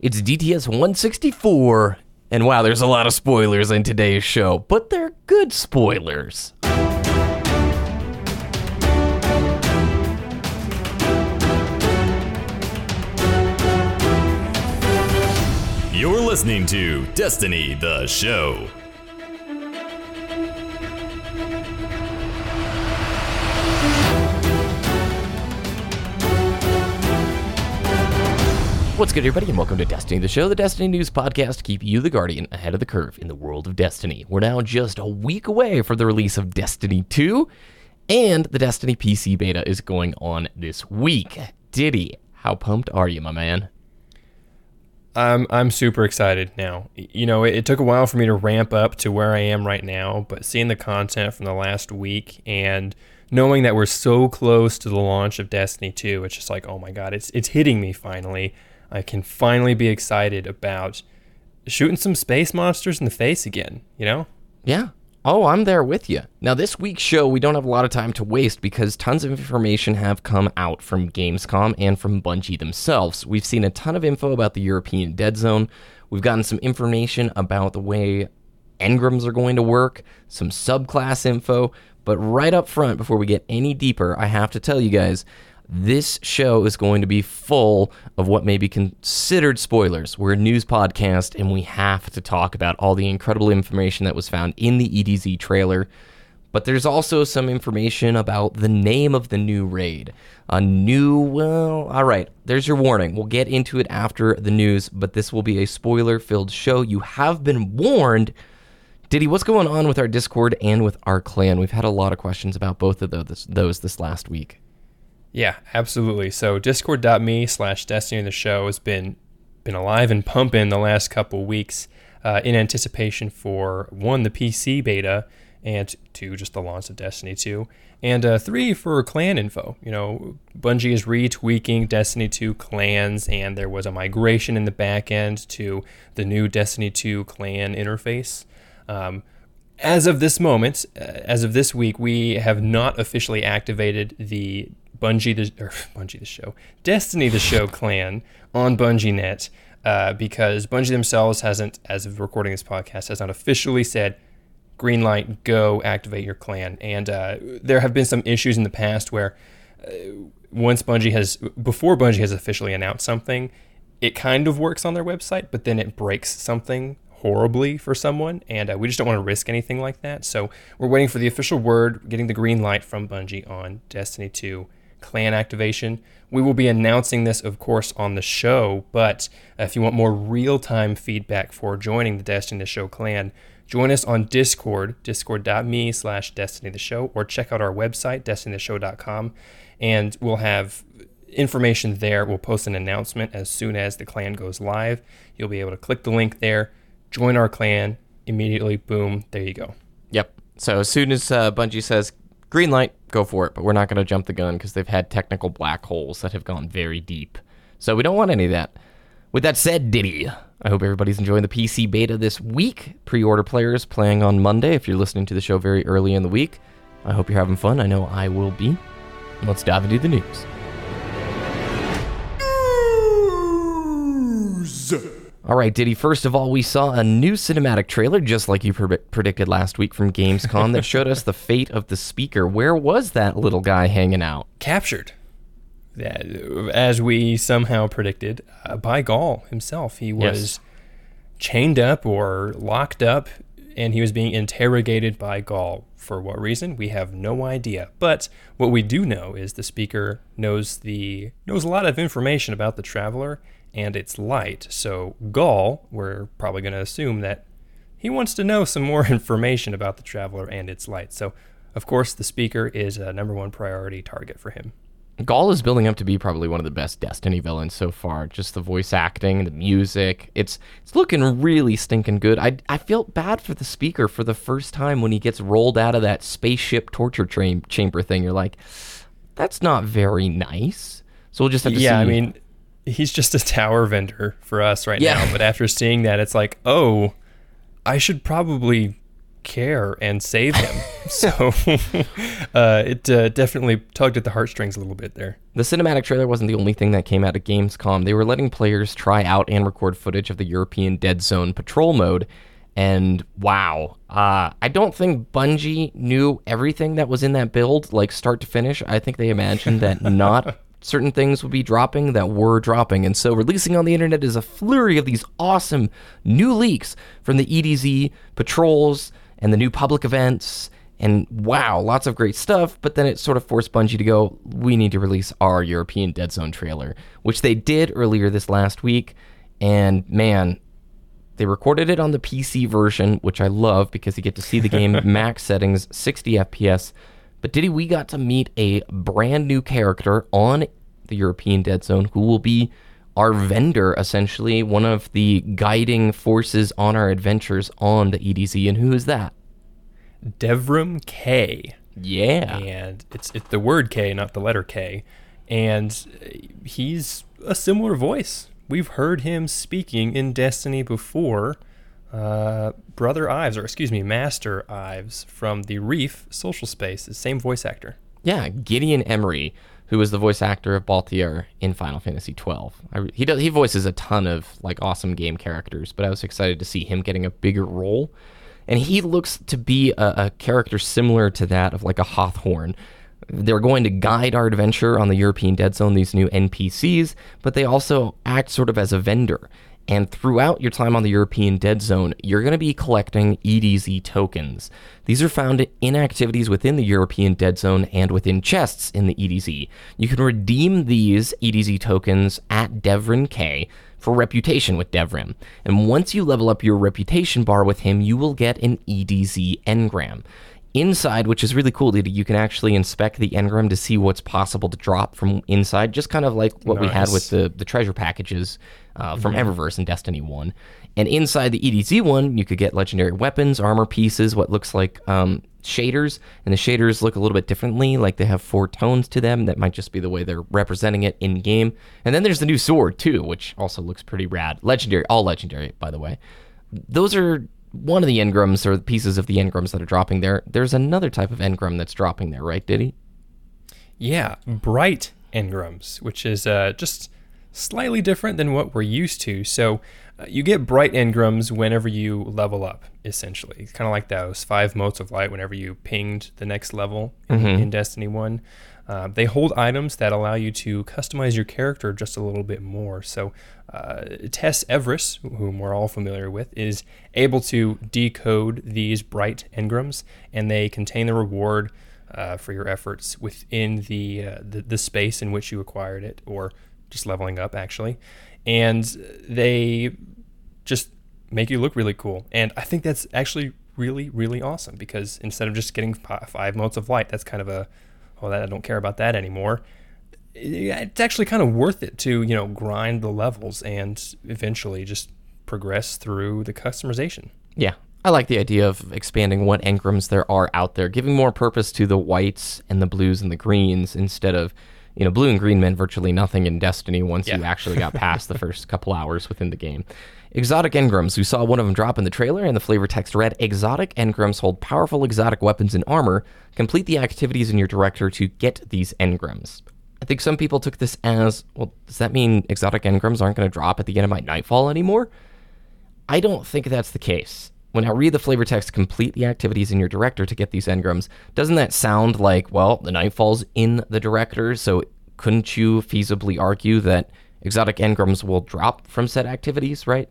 It's DTS 164. And wow, there's a lot of spoilers in today's show, but they're good spoilers. You're listening to Destiny the Show. What's good, everybody, and welcome to Destiny the Show, the Destiny News podcast keep you, the Guardian, ahead of the curve in the world of Destiny. We're now just a week away from the release of Destiny 2, and the Destiny PC beta is going on this week. Diddy, how pumped are you, my man? I'm I'm super excited now. You know, it, it, took a while for me to ramp up to where I am right now, but seeing the content from the last week and knowing that we're so close to the launch of Destiny 2, it's just like, oh my god, it's it's hitting me finally. I can finally be excited about shooting some space monsters in the face again, you know? Yeah. Oh, I'm there with you. Now, this week's show, we don't have a lot of time to waste because tons of information have come out from Gamescom and from Bungie themselves. We've seen a ton of info about the European Dead Zone. We've gotten some information about the way engrams are going to work, some subclass info. But right up front, before we get any deeper, I have to tell you guys this show is going to be full of what may be considered spoilers. We're a news podcast and we have to talk about all the incredible information that was found in the EDZ trailer. But there's also some information about the name of the new raid. A new, well, all right, there's your warning. We'll get into it after the news, but this will be a spoiler filled show. You have been warned. Diddy, what's going on with our Discord and with our clan? We've had a lot of questions about both of those, those this last week. Yeah, absolutely. So discord.me slash destiny the show has been been alive and pumping the last couple weeks uh, in anticipation for one, the PC beta, and two, just the launch of Destiny 2. And uh, three, for clan info. You know, Bungie is retweaking Destiny 2 clans, and there was a migration in the back end to the new Destiny 2 clan interface. Um, as of this moment, uh, as of this week, we have not officially activated the Bungie the or Bungie the show, Destiny the show clan on Bungie Net uh, because Bungie themselves hasn't, as of recording this podcast, has not officially said green light, go activate your clan. And uh, there have been some issues in the past where uh, once Bungie has, before Bungie has officially announced something, it kind of works on their website, but then it breaks something horribly for someone, and uh, we just don't want to risk anything like that. So we're waiting for the official word, getting the green light from Bungie on Destiny 2 clan activation. We will be announcing this, of course, on the show, but if you want more real time feedback for joining the Destiny the Show clan, join us on Discord, discord.me slash Destiny the Show, or check out our website, destinytheshow.com, and we'll have information there. We'll post an announcement as soon as the clan goes live. You'll be able to click the link there, join our clan, immediately, boom, there you go. Yep. So as soon as uh, Bungie says green light, go for it. But we're not going to jump the gun because they've had technical black holes that have gone very deep. So we don't want any of that. With that said, Diddy, I hope everybody's enjoying the PC beta this week. Pre order players playing on Monday. If you're listening to the show very early in the week, I hope you're having fun. I know I will be. Let's dive into the news. News. All right, Diddy. First of all, we saw a new cinematic trailer, just like you pre- predicted last week from Gamescom, that showed us the fate of the speaker. Where was that little guy hanging out? Captured. As we somehow predicted, uh, by Ghaul himself. He was yes. chained up or locked up, and he was being interrogated by Ghaul. For what reason? We have no idea. But what we do know is the speaker knows the knows a lot of information about the traveler and it's light. So Ghaul, we're probably going to assume that he wants to know some more information about the traveler and its light. So, of course, the speaker is a number one priority target for him. Ghaul is building up to be probably one of the best Destiny villains so far. Just the voice acting, the music. It's it's looking really stinking good. I I felt bad for the speaker for the first time when he gets rolled out of that spaceship torture train chamber thing. You're like, that's not very nice. So we'll just have to yeah, see. Yeah, I mean, he's just a tower vendor for us right yeah. now. But after seeing that, it's like, oh, I should probably care and save him. so uh, it uh, definitely tugged at the heartstrings a little bit there. The cinematic trailer wasn't the only thing that came out of Gamescom. They were letting players try out and record footage of the European Dead Zone patrol mode. And wow, uh, I don't think Bungie knew everything that was in that build, like start to finish. I think they imagined that not certain things would be dropping that were dropping. And so releasing on the internet is a flurry of these awesome new leaks from the EDZ patrols and the new public events. And wow, lots of great stuff. But then it sort of forced Bungie to go, we need to release our European Dead Zone trailer, which they did earlier this last week. And man, they recorded it on the PC version, which I love because you get to see the game max settings, 60 FPS. But Diddy, we got to meet a brand new character on the European Dead Zone who will be our vendor, essentially, one of the guiding forces on our adventures on the EDZ. And who is that? Devrim Kay. Yeah. And it's, it's the word K, not the letter K. And he's a similar voice. We've heard him speaking in Destiny before. Uh, Brother Ives, or excuse me, Master Ives from the Reef social space, the same voice actor. Yeah, Gideon Emery, who is the voice actor of Balthier in Final Fantasy XII. I, he does he voices a ton of like awesome game characters, but I was excited to see him getting a bigger role. And he looks to be a, a character similar to that of like a Hawthorne. They're going to guide our adventure on the European Dead Zone, these new NPCs, but they also act sort of as a vendor. And throughout your time on the European Dead Zone, you're going to be collecting EDZ tokens. These are found in activities within the European Dead Zone and within chests in the EDZ. You can redeem these EDZ tokens at Devrim Kay for reputation with Devrim. And once you level up your reputation bar with him, you will get an EDZ engram inside, which is really cool. You can actually inspect the engram to see what's possible to drop from inside, just kind of like what nice. we had with the, the treasure packages uh, from mm-hmm. Eververse and Destiny 1. And inside the EDZ one, you could get legendary weapons, armor pieces, what looks like um, shaders. And the shaders look a little bit differently, like they have four tones to them. That might just be the way they're representing it in game. And then there's the new sword, too, which also looks pretty rad. Legendary, all legendary, by the way. Those are one of the engrams or pieces of the engrams that are dropping there. There's another type of engram that's dropping there, right, Diddy? Yeah, bright engrams, which is uh, just slightly different than what we're used to. So uh, you get bright engrams whenever you level up, essentially. It's kind of like those five motes of light whenever you pinged the next level mm-hmm. in, in, Destiny 1. Uh, they hold items that allow you to customize your character just a little bit more. So uh, Tess Everis, whom we're all familiar with, is able to decode these bright engrams, and they contain the reward uh, for your efforts within the, uh, the, the space in which you acquired it, or just leveling up actually, and they just make you look really cool. And I think that's actually really really awesome because instead of just getting five motes of light, that's kind of a oh that I don't care about that anymore. It's actually kind of worth it to you know grind the levels and eventually just progress through the customization. Yeah, I like the idea of expanding what engrams there are out there, giving more purpose to the whites and the blues and the greens instead of you know, blue and green meant virtually nothing in Destiny once yeah. you actually got past the first couple hours within the game. Exotic engrams. We saw one of them drop in the trailer, and the flavor text read Exotic engrams hold powerful exotic weapons and armor. Complete the activities in your director to get these engrams. I think some people took this as well, does that mean exotic engrams aren't going to drop at the end of my Nightfall anymore? I don't think that's the case. When I read the flavor text, complete the activities in your director to get these engrams, doesn't that sound like, well, the Nightfall's in the director, so couldn't you feasibly argue that exotic engrams will drop from said activities, right?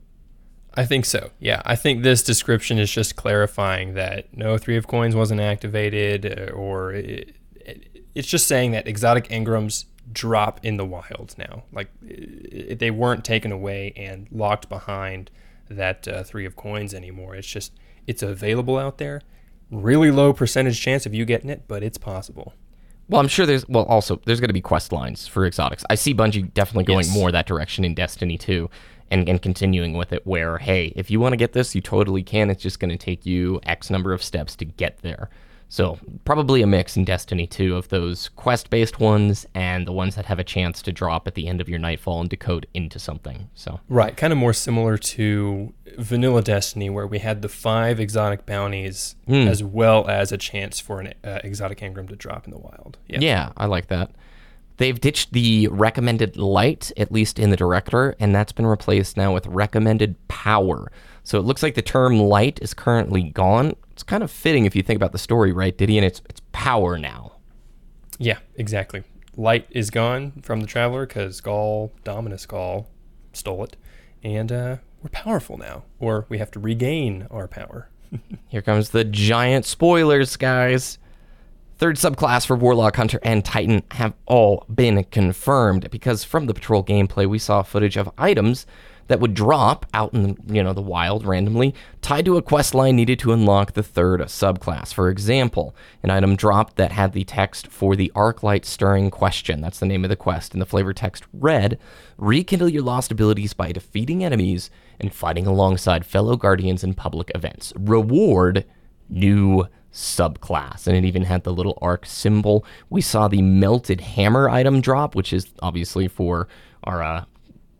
I think so. Yeah, I think this description is just clarifying that no three of coins wasn't activated, uh, or it, it, it's just saying that exotic engrams drop in the wild now. Like it, they weren't taken away and locked behind that uh, three of coins anymore. It's just it's available out there. Really low percentage chance of you getting it, but it's possible. Well, I'm sure there's well also there's going to be quest lines for exotics. I see Bungie definitely going yes. more that direction in Destiny 2 and and continuing with it where hey, if you want to get this, you totally can. It's just going to take you X number of steps to get there. So probably a mix in Destiny 2 of those quest-based ones and the ones that have a chance to drop at the end of your nightfall and decode into something. So Right, kind of more similar to vanilla Destiny, where we had the five exotic bounties as well as a chance for an uh, exotic engram to drop in the wild. Yeah. yeah, I like that. They've ditched the recommended light, at least in the director, and that's been replaced now with recommended power. So it looks like the term light is currently gone. It's kind of fitting if you think about the story, right, Diddy? And it's it's power now. Yeah, exactly. Light is gone from the Traveler because Ghaul, Dominus Ghaul, stole it. And uh, we're powerful now, or we have to regain our power. Here comes the giant spoilers, guys. Third subclass for Warlock, Hunter, and Titan have all been confirmed because from the patrol gameplay we saw footage of items that would drop out in you know the wild randomly tied to a quest line needed to unlock the third subclass. For example, an item dropped that had the text for the Arclight Stirring question. That's the name of the quest, and the flavor text read: "Rekindle your lost abilities by defeating enemies and fighting alongside fellow guardians in public events. Reward new subclass and it even had the little arc symbol we saw the melted hammer item drop which is obviously for our uh,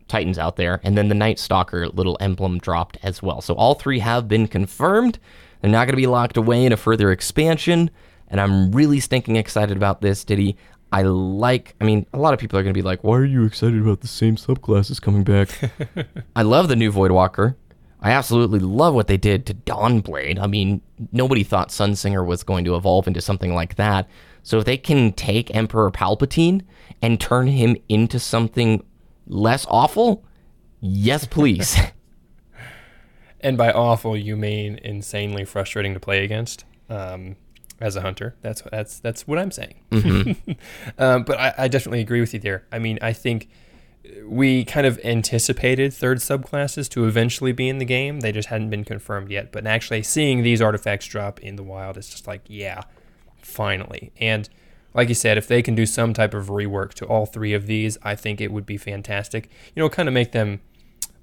titans out there. And then the night stalker little emblem dropped as well. So all three have been confirmed. They're not going to be locked away in a further expansion. And i'm really stinking excited about this diddy. I like i mean a lot of people are going to be like why are you excited about the same subclasses coming back? I love the new voidwalker. I absolutely love what they did to Dawnblade. I mean, nobody thought Sunsinger was going to evolve into something like that. So if they can take Emperor Palpatine and turn him into something less awful, yes, please. And by awful, you mean insanely frustrating to play against. Um, as a hunter, that's that's that's what I'm saying. um, but I, I definitely agree with you there. I mean, I think we kind of anticipated third subclasses to eventually be in the game. They just hadn't been confirmed yet. But actually seeing these artifacts drop in the wild, it's just like, yeah, finally. And like you said, if they can do some type of rework to all three of these, I think it would be fantastic. You know, kind of make them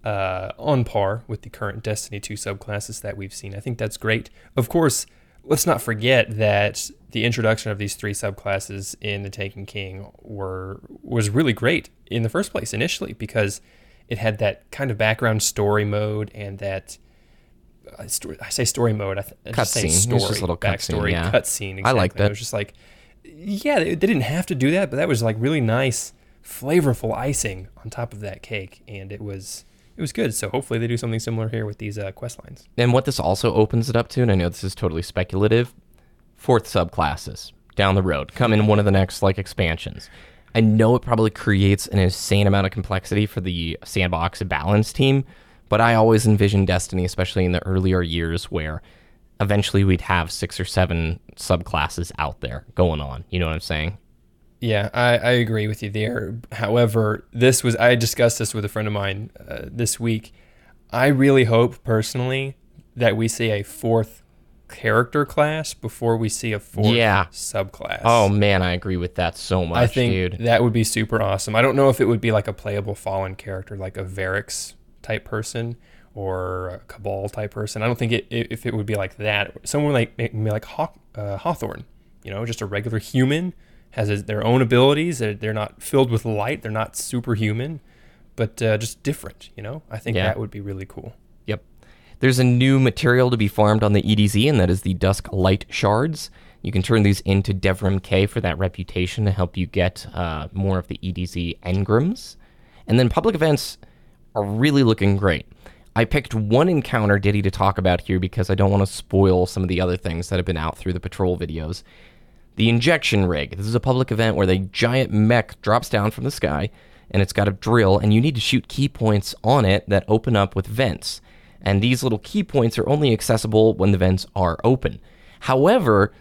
uh, on par with the current Destiny 2 subclasses that we've seen. I think that's great. Of course, let's not forget that the introduction of these three subclasses in the Taken King were was really great in the first place initially because it had that kind of background story mode and that uh, story, I say story mode. I, th- I just say Cutscene. It was story, just a little cutscene, backstory, yeah. cutscene. Exactly. I like that. It was just like, yeah, they, they didn't have to do that, but that was like really nice, flavorful icing on top of that cake, and it was it was good. So hopefully they do something similar here with these uh, quest lines. And what this also opens it up to, and I know this is totally speculative, fourth subclasses down the road come in one of the next like expansions. I know it probably creates an insane amount of complexity for the sandbox balance team, but I always envisioned Destiny, especially in the earlier years, where eventually we'd have six or seven subclasses out there going on. You know what I'm saying? Yeah, I, I agree with you there. However, this was I discussed this with a friend of mine uh, this week. I really hope personally that we see a fourth character class before we see a fourth Yeah. subclass. Oh man, I agree with that so much, I think dude. that would be super awesome. I don't know if it would be like a playable fallen character, like a Variks type person or a Cabal type person. I don't think it if it would be like that. Someone like maybe like Haw- uh, Hawthorne, you know, just a regular human has his, their own abilities. They're, they're not filled with light. They're not superhuman, but uh, just different. You know, I think Yeah. that would be really cool. Yep. There's a new material to be farmed on the EDZ, and that is the Dusk Light Shards. You can turn these into Devrim Kay for that reputation to help you get uh, more of the EDZ engrams. And then public events are really looking great. I picked one encounter Diddy to talk about here because I don't want to spoil some of the other things that have been out through the patrol videos. The injection rig. This is a public event where the giant mech drops down from the sky and it's got a drill, and you need to shoot key points on it that open up with vents. And these little key points are only accessible when the vents are open. However,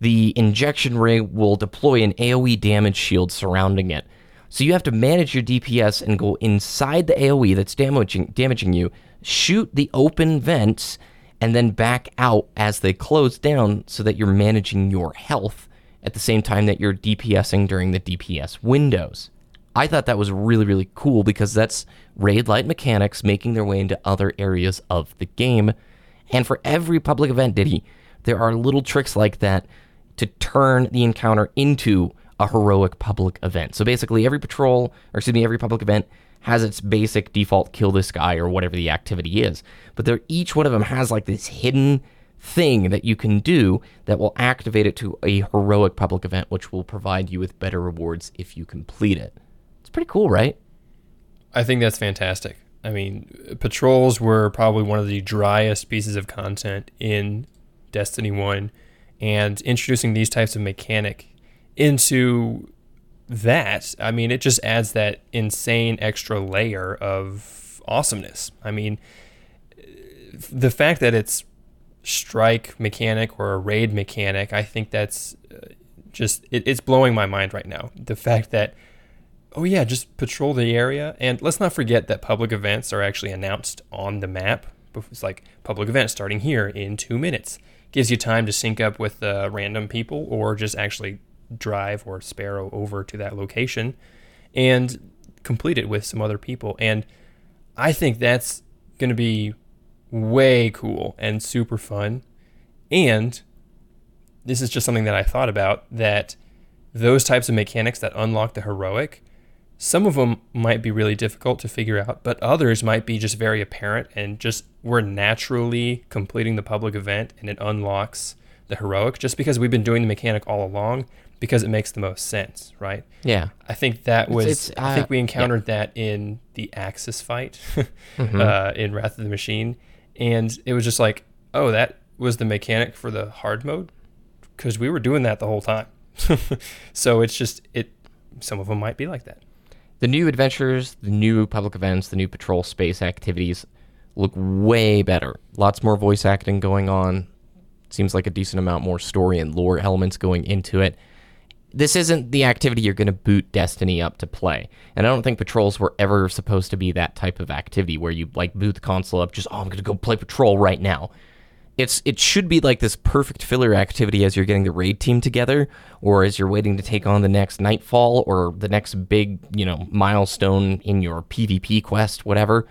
the injection rig will deploy an AoE damage shield surrounding it. So you have to manage your DPS and go inside the AoE that's damaging damaging you, shoot the open vents, and then back out as they close down so that you're managing your health at the same time that you're DPSing during the DPS windows. I thought that was really, really cool because that's raid light mechanics making their way into other areas of the game. And for every public event, Diddy, there are little tricks like that to turn the encounter into a heroic public event. So basically, every patrol, or excuse me, every public event has its basic default kill this guy or whatever the activity is. But they're, each one of them has like this hidden thing that you can do that will activate it to a heroic public event, which will provide you with better rewards if you complete it. It's pretty cool, right? I think that's fantastic. I mean, patrols were probably one of the driest pieces of content in Destiny 1, and introducing these types of mechanic into that, I mean, it just adds that insane extra layer of awesomeness. I mean, the fact that it's strike mechanic or a raid mechanic, I think that's uh, just it, it's blowing my mind right now. The fact that oh yeah, just patrol the area, and let's not forget that public events are actually announced on the map. It's like public event starting here in two minutes. Gives you time to sync up with uh, random people or just actually drive or sparrow over to that location and complete it with some other people. And I think that's going to be way cool and super fun. And this is just something that I thought about that those types of mechanics that unlock the heroic, some of them might be really difficult to figure out, but others might be just very apparent and just we're naturally completing the public event and it unlocks the heroic just because we've been doing the mechanic all along because it makes the most sense, right? Yeah. I think that was. It's- it's, I think uh, we encountered that in the Aksis fight uh, in Wrath of the Machine, and it was just like, oh, that was the mechanic for the hard mode, because we were doing that the whole time. so it's just it. Some of them might be like that. The new adventures, the new public events, the new patrol space activities look way better. Lots more voice acting going on. Seems like a decent amount more story and lore elements going into it. This isn't the activity you're going to boot Destiny up to play. And I don't think patrols were ever supposed to be that type of activity where you like boot the console up just, oh, I'm going to go play patrol right now. It's it should be like this perfect filler activity as you're getting the raid team together or as you're waiting to take on the next nightfall or the next big you know milestone in your pvp quest whatever.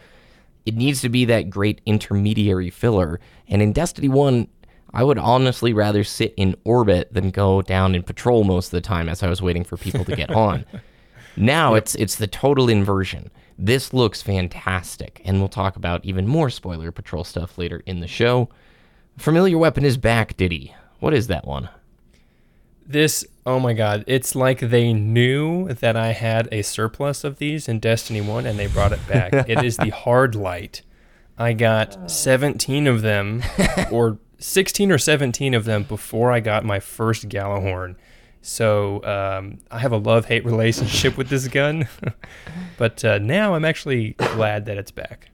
It needs to be that great intermediary filler. And in destiny 1 i would honestly rather sit in orbit than go down and patrol most of the time as i was waiting for people to get on now it's it's the total inversion this looks fantastic and we'll talk about even more spoiler patrol stuff later in the show Familiar weapon is back, Diddy. What is that one? This, oh my god, it's like they knew that I had a surplus of these in Destiny 1 and they brought it back. it is the hard light. I got 17 of them, or 16 or 17 of them before I got my first Gjallarhorn. So um, I have a love hate relationship with this gun. but uh, now I'm actually glad that it's back.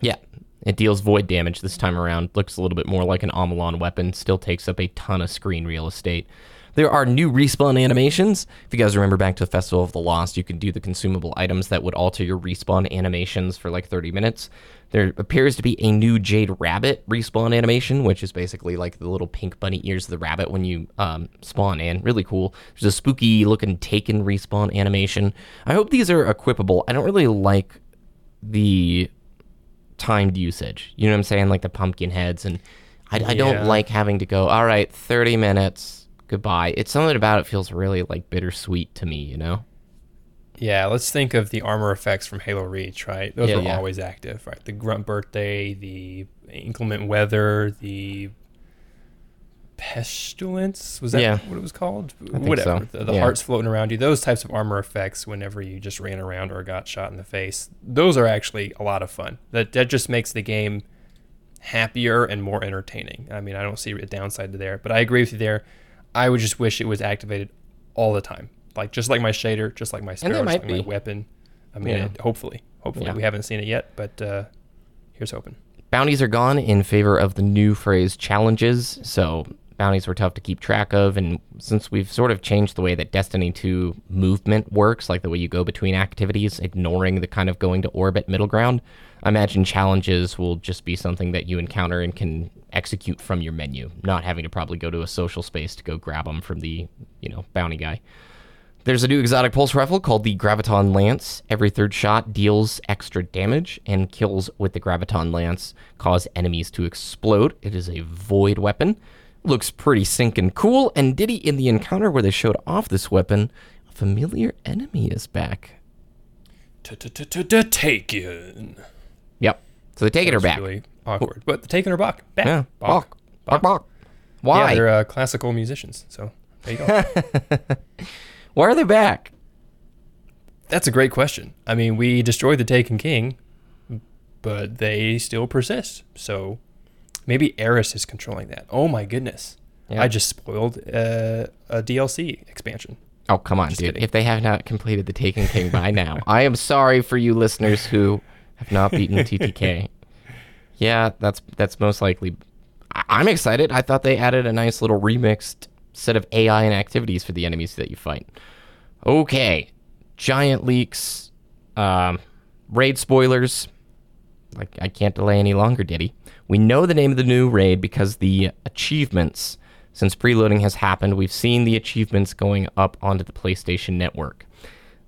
Yeah, it deals void damage this time around. Looks a little bit more like an Omolon weapon. Still takes up a ton of screen real estate. There are new respawn animations. If you guys remember back to the Festival of the Lost, you could do the consumable items that would alter your respawn animations for like 30 minutes. There appears to be a new Jade Rabbit respawn animation, which is basically like the little pink bunny ears of the rabbit when you um, spawn in. Really cool. There's a spooky looking Taken respawn animation. I hope these are equipable. I don't really like the timed usage. You know what I'm saying? Like the pumpkin heads. And I, I Yeah. don't like having to go, all right, 30 minutes, goodbye. It's something about it feels really like bittersweet to me, you know? Yeah, let's think of the armor effects from Halo Reach, right? Those Yeah, were yeah. always active, right? The grunt birthday, the inclement weather, the pestilence was that Yeah. what it was called? Whatever. so. The, the hearts floating around you. Those types of armor effects whenever you just ran around or got shot in the face. Those are actually a lot of fun. That that just makes the game happier and more entertaining. I mean, I don't see a downside to there, but I agree with you there. I would just wish it was activated all the time, like just like my shader, just like my sparrow, just like my weapon. I mean, Yeah. it- hopefully, hopefully Yeah. we haven't seen it yet, but uh, here's hoping. Bounties are gone in favor of the new phrase challenges. So bounties were tough to keep track of. And since we've sort of changed the way that Destiny 2 movement works, like the way you go between activities, ignoring the kind of going to orbit middle ground, I imagine challenges will just be something that you encounter and can execute from your menu, not having to probably go to a social space to go grab them from the, you know, bounty guy. There's a new exotic pulse rifle called the Graviton Lance. Every third shot deals extra damage, and kills with the Graviton Lance cause enemies to explode. It is a void weapon, looks pretty sinking cool. And Diddy, in the encounter where they showed off this weapon, a familiar enemy is back. Taken. Yep. So they taking her back. Really awkward, but the taking her back. Back. Yeah. Bach. Bach. Bach. Bach. Yeah, they're uh, classical musicians. So there you go. Why are they back? That's a great question. I mean, we destroyed the Taken King, but they still persist. So maybe Eris is controlling that. Oh my goodness. Yeah. I just spoiled uh, a DLC expansion. Oh, come on, dude. kidding. If they have not completed the Taken King by now, I am sorry for you listeners who have not beaten TTK. Yeah, that's that's most likely. I- I'm excited. I thought they added a nice little remixed set of AI and activities for the enemies that you fight. Okay, giant leaks, um, raid spoilers. Like I can't delay any longer, Diddy. We know the name of the new raid because the achievements, since preloading has happened, we've seen the achievements going up onto the PlayStation Network.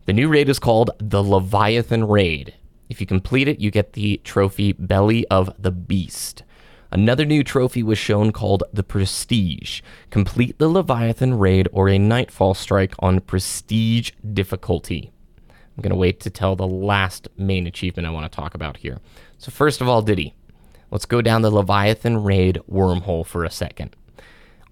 The new raid is called the Leviathan Raid. If you complete it, you get the trophy Belly of the Beast. Another new trophy was shown called the Prestige. Complete the Leviathan Raid or a Nightfall Strike on Prestige difficulty. I'm going to wait to tell the last main achievement I want to talk about here. So, first of all, Diddy, let's go down the Leviathan Raid wormhole for a second.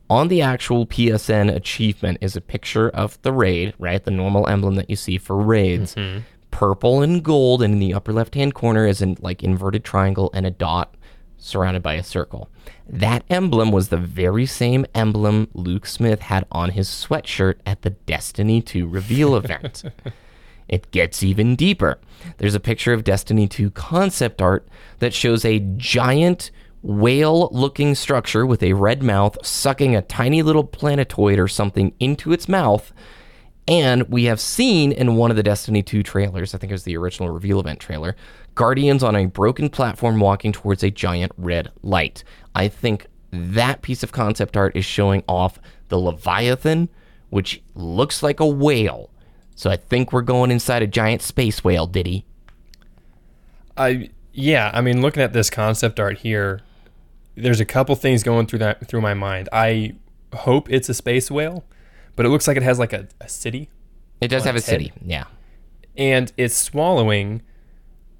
On the actual PSN achievement is a picture of the raid, right? The normal emblem that you see for raids. Mm-hmm. Purple and gold, and in the upper left hand corner is an like inverted triangle and a dot surrounded by a circle. That emblem was the very same emblem Luke Smith had on his sweatshirt at the Destiny 2 reveal event. It gets even deeper. There's a picture of Destiny 2 concept art that shows a giant whale looking structure with a red mouth sucking a tiny little planetoid or something into its mouth. And we have seen in one of the Destiny 2 trailers, I think it was the original reveal event trailer, Guardians on a broken platform walking towards a giant red light. I think that piece of concept art is showing off the Leviathan, which looks like a whale. So I think we're going inside a giant space whale, Diddy. I yeah, I mean, looking at this concept art here, there's a couple things going through that through my mind. I hope it's a space whale, but it looks like it has like a, a city, It does have a its city. Yeah. and it's swallowing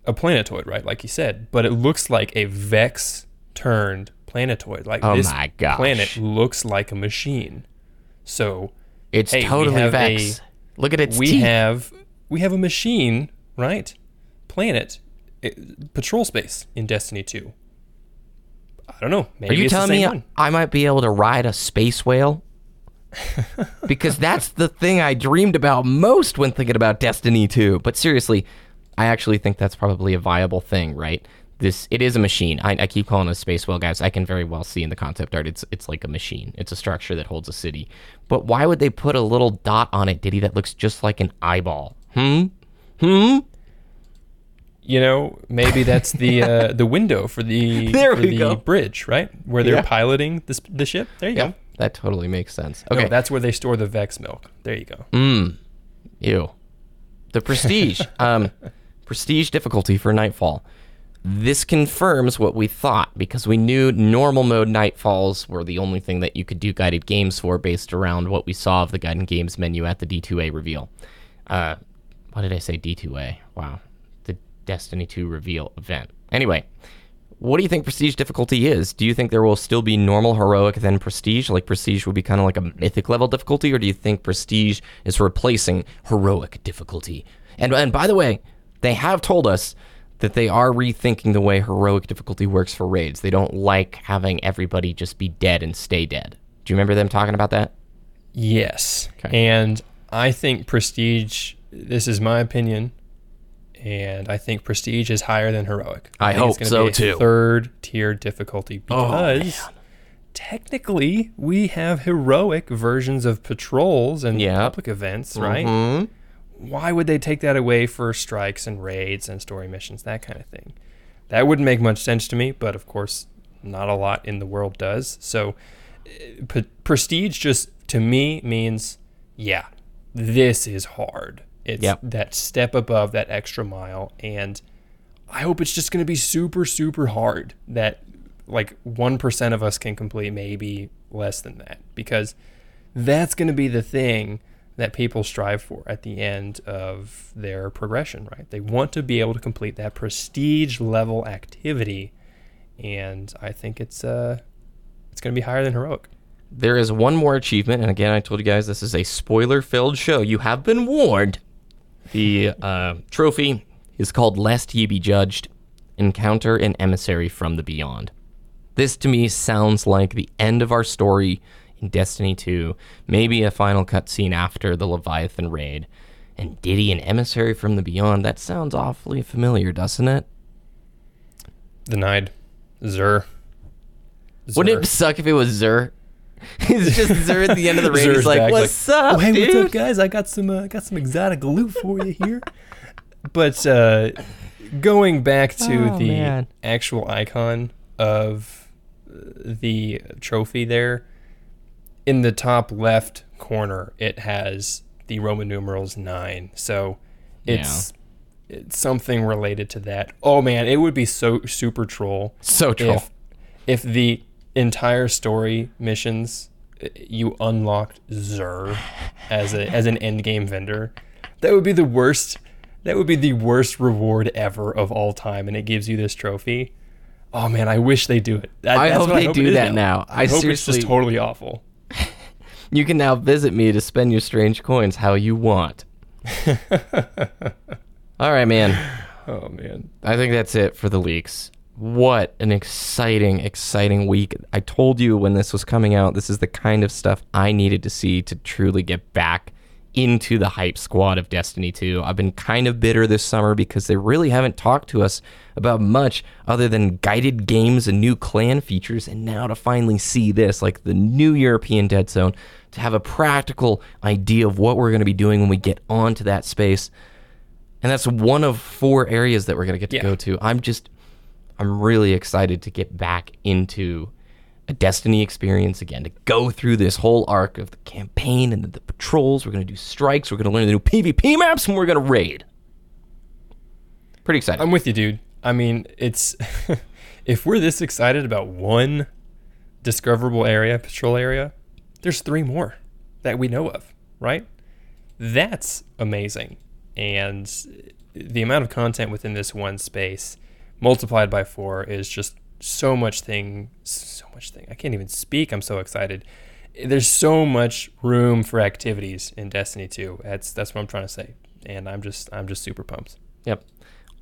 a planetoid, right? Like you said, but it looks like a Vex turned planetoid. Like Oh this planet looks like a machine. So It's Hey, totally Vex. Look at its we teeth. have we have a machine, right? Planet, eh, patrol space in Destiny 2. I don't know. Maybe Are you telling me one. I might be able to ride a space whale? because that's the thing I dreamed about most when thinking about Destiny 2. But seriously, I actually think that's probably a viable thing, right? This it is a machine. I, I keep calling it a space whale, guys. I can very well see in the concept art it's it's like a machine. It's a structure that holds a city. But why would they put a little dot on it, Diddy, that looks just like an eyeball? Hmm? Hmm? You know, maybe that's the uh, the window for the There for the go. bridge, right? Where they're Yeah. piloting the, the ship. There you Yeah. go. That totally makes sense. No, Okay. that's where they store the Vex milk. There you go. Mm. Ew. The prestige. um, prestige difficulty for Nightfall. This confirms what we thought because we knew normal mode Nightfalls were the only thing that you could do guided games for based around what we saw of the guided games menu at the D2A reveal. Uh, what did I say? D2A. Wow. The Destiny 2 reveal event. Anyway, what do you think prestige difficulty is? Do you think there will still be normal heroic then prestige? Like prestige would be kind of like a mythic level difficulty, or do you think prestige is replacing heroic difficulty? And and by the way, they have told us that they are rethinking the way heroic difficulty works for raids. They don't like having everybody just be dead and stay dead. Do you remember them talking about that? Yes. Okay. And I think Prestige, this is my opinion, and I think Prestige is higher than Heroic. I it's hope gonna so, be a too. Oh, Third tier difficulty because technically we have heroic versions of patrols and public events, right? Hmm? Why would they take that away for strikes and raids and story missions, that kind of thing? That wouldn't make much sense to me, but of course, not a lot in the world does. So, uh, p- prestige just to me means, yeah, this is hard. It's Yep. that step above that extra mile, and I hope it's just going to be super, super hard. That like 1% of us can complete, maybe less than that, because that's going to be the thing that people strive for at the end of their progression, right? They want to be able to complete that prestige level activity, and I think it's uh, it's going to be higher than heroic. There is one more achievement, and again, I told you guys this is a spoiler-filled show. You have been warned. The uh, trophy is called "Lest Ye Be Judged." Encounter an emissary from the beyond. This to me sounds like the end of our story in Destiny 2, maybe a final cutscene after the Leviathan raid. And Diddy, an emissary from the beyond, that sounds awfully familiar, doesn't it? Denied. Xur. Wouldn't it suck if it was Xur? He's just Xur at the end of the raid. He's like, back, "What's like, up, "Oh, hey, dude?" what's up, guys? I got some, uh, got some exotic loot for you here. but uh, going back to Oh, the man. actual icon of uh, the trophy there, in the top left corner, it has the Roman numerals nine. So it's it's something related to that. Oh man, it would be so super troll So troll. if if the entire story missions uh, you unlocked Xur as a as an end game vendor, that would be the worst. That would be the worst reward ever of all time, and it gives you this trophy. Oh man, I wish they do it. That- I that's hope they it do that now. I, I hope it's just totally awful. You can now visit me to spend your strange coins how you want. All right, man. Oh man, I think that's it for the leaks. What an exciting, exciting week. I told you when this was coming out, this is the kind of stuff I needed to see to truly get back into the hype squad of Destiny 2. I've been kind of bitter this summer because they really haven't talked to us about much other than guided games and new clan features. And now to finally see this, like the new European Dead Zone, to have a practical idea of what we're going to be doing when we get onto that space. And that's one of four areas that we're going to get to Yeah. go to. I'm just, I'm really excited to get back into a Destiny experience again, to go through this whole arc of the campaign and the, the patrols. We're going to do strikes. We're going to learn the new PvP maps, and we're going to raid. Pretty excited. I'm with you, dude. I mean, it's if we're this excited about one discoverable area, patrol area, there's three more that we know of, right? That's amazing. And the amount of content within this one space multiplied by 4 is just so much thing, so much thing. I can't even speak. I'm so excited. There's so much room for activities in Destiny 2. That's that's what I'm trying to say. And I'm just I'm just super pumped. Yep.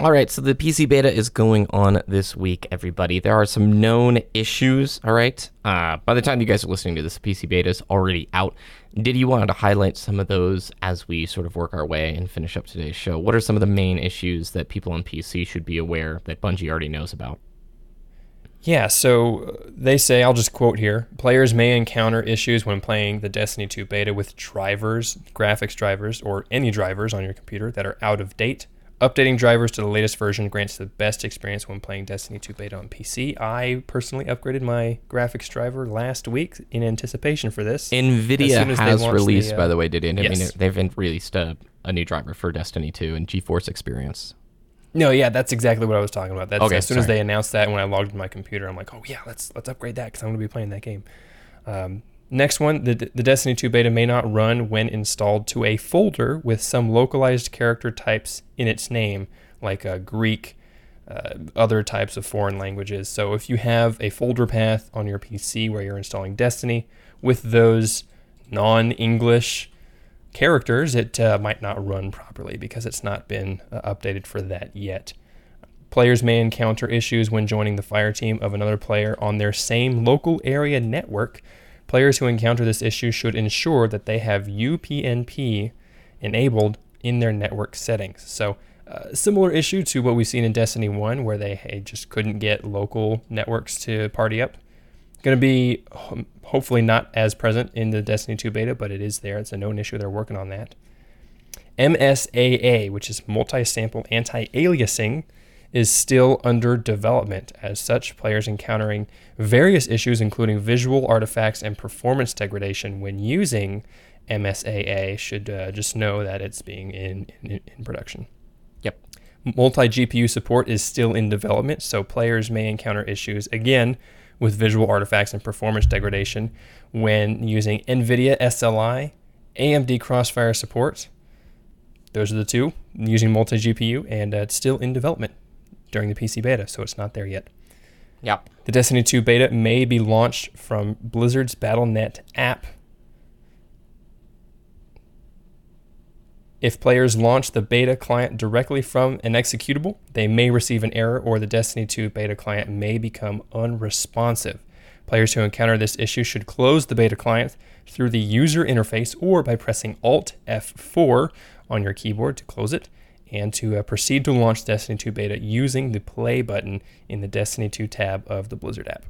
All right, so the PC beta is going on this week, everybody. There are some known issues, all right? Uh, by the time you guys are listening to this, PC beta is already out. Did you want to highlight some of those as we sort of work our way and finish up today's show? What are some of the main issues that people on PC should be aware that Bungie already knows about? Yeah, so they say, I'll just quote here players may encounter issues when playing the Destiny 2 beta with drivers, graphics drivers, or any drivers on your computer that are out of date. Updating drivers to the latest version grants the best experience when playing Destiny 2 beta on PC. I personally upgraded my graphics driver last week in anticipation for this. NVIDIA as has launch the, released, uh, by the way, did it? I mean, yes. they've released a, a new driver for Destiny 2 and GeForce Experience. No, yeah, that's exactly what I was talking about. That's Okay, as soon as they announced that, when I logged into my computer, I'm like, oh yeah, let's let's upgrade that because I'm going to be playing that game. Um, next one, the the Destiny 2 beta may not run when installed to a folder with some localized character types in its name, like uh, Greek, uh, other types of foreign languages. So if you have a folder path on your PC where you're installing Destiny with those non-English characters, it uh, might not run properly because it's not been uh, updated for that yet. Players may encounter issues when joining the fire team of another player on their same local area network. Players who encounter this issue should ensure that they have UPnP enabled in their network settings. So, uh, similar issue to what we've seen in Destiny 1, where they hey, just couldn't get local networks to party up. Going to be ho- hopefully not as present in the Destiny 2 beta, but it is there. It's a known issue. They're working on that. MSAA, which is multi sample anti aliasing, is still under development. As such, players encountering various issues, including visual artifacts and performance degradation when using MSAA, should uh, just know that it's being in, in, in production. Yep. Multi GPU support is still in development, so players may encounter issues again with visual artifacts and performance degradation when using NVIDIA SLI, AMD Crossfire support. Those are the two using multi GPU, and uh, it's still in development during the PC beta, so it's not there yet. Yep. The Destiny 2 beta may be launched from Blizzard's Battle.net app. If players launch the beta client directly from an executable, they may receive an error or the Destiny 2 beta client may become unresponsive. Players who encounter this issue should close the beta client through the user interface or by pressing Alt F4 on your keyboard to close it and to uh, proceed to launch Destiny 2 beta using the play button in the Destiny 2 tab of the Blizzard app.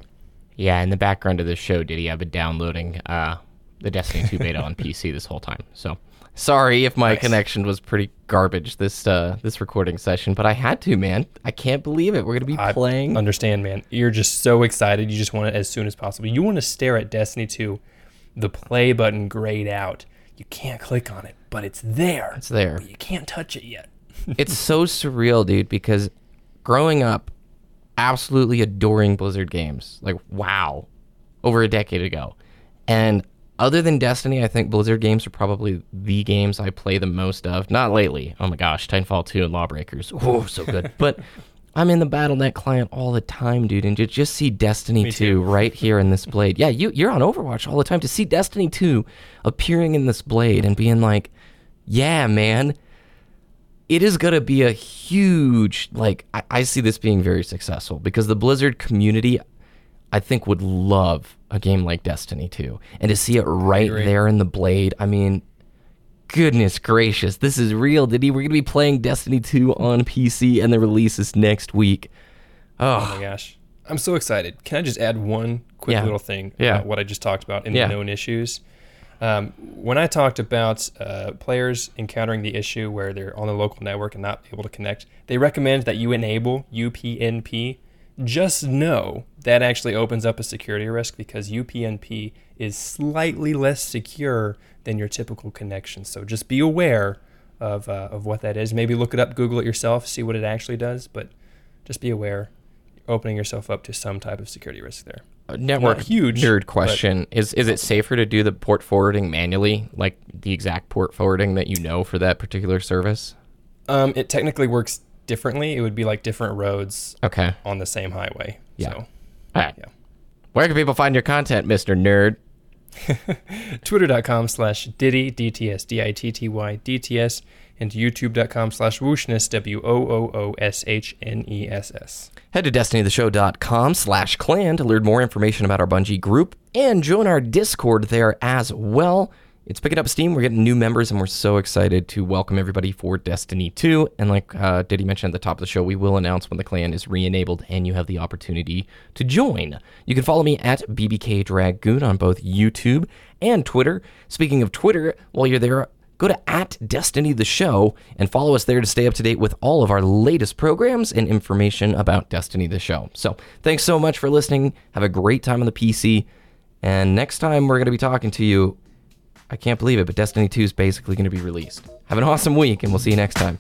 Yeah, in the background of the show, Diddy, I've been downloading uh, the Destiny 2 beta on PC this whole time. So sorry if my Nice. connection was pretty garbage this uh, this recording session, but I had to, man. I can't believe it. We're gonna be I playing. understand, man. You're just so excited. You just want it as soon as possible. You want to stare at Destiny 2, the play button grayed out. You can't click on it, but it's there. it's there. But you can't touch it yet. it's so surreal, dude, because growing up, absolutely adoring Blizzard games. Like, wow, over a decade ago. And other than Destiny, I think Blizzard games are probably the games I play the most of. Not lately. Oh my gosh, Titanfall 2 and Lawbreakers. Oh, so good. but I'm in the Battle.net client all the time, dude, and to just see Destiny 2 right here in this blade. Yeah, you, you're on Overwatch all the time. To see Destiny 2 appearing in this blade and being like, yeah, man, it is going to be a huge like I, I see this being very successful because the blizzard community i think would love a game like destiny 2 and to see it right there in the blade i mean goodness gracious this is real Diddy. we're going to be playing destiny 2 on pc and the release is next week Oh oh my gosh. I'm so excited. Can I just add one quick Yeah. little thing Yeah. about what I just talked about in Yeah. the known issues? Um, when I talked about uh, players encountering the issue where they're on the local network and not able to connect, they recommend that you enable UPnP. Just know that actually opens up a security risk because UPnP is slightly less secure than your typical connection. So just be aware of, uh, of what that is. Maybe look it up, Google it yourself, see what it actually does, but just be aware you're opening yourself up to some type of security risk there. Network Not huge, nerd but- question is is it safer to do the port forwarding manually like the exact port forwarding that you know for that particular service Um, it technically works differently. It would be like different roads okay on the same highway. Yeah. So all right Yeah. where can people find your content mr nerd twitter.com slash diddy dts d-i-t-t-y dts and youtube.com slash wooshness w-o-o-o-s-h-n-e-s-s Head to destinytheshow.com slash clan to learn more information about our Bungie group and join our Discord there as well. It's picking up steam. We're getting new members, and we're so excited to welcome everybody for Destiny 2. And like uh, Diddy mentioned at the top of the show, we will announce when the clan is re enabled and you have the opportunity to join. You can follow me at BBK Dragoon on both YouTube and Twitter. Speaking of Twitter, while you're there, go to at Destiny the Show and follow us there to stay up to date with all of our latest programs and information about Destiny the Show. So thanks so much for listening. Have a great time on the PC. And next time we're going to be talking to you. I can't believe it, but Destiny 2 is basically going to be released. Have an awesome week, and we'll see you next time.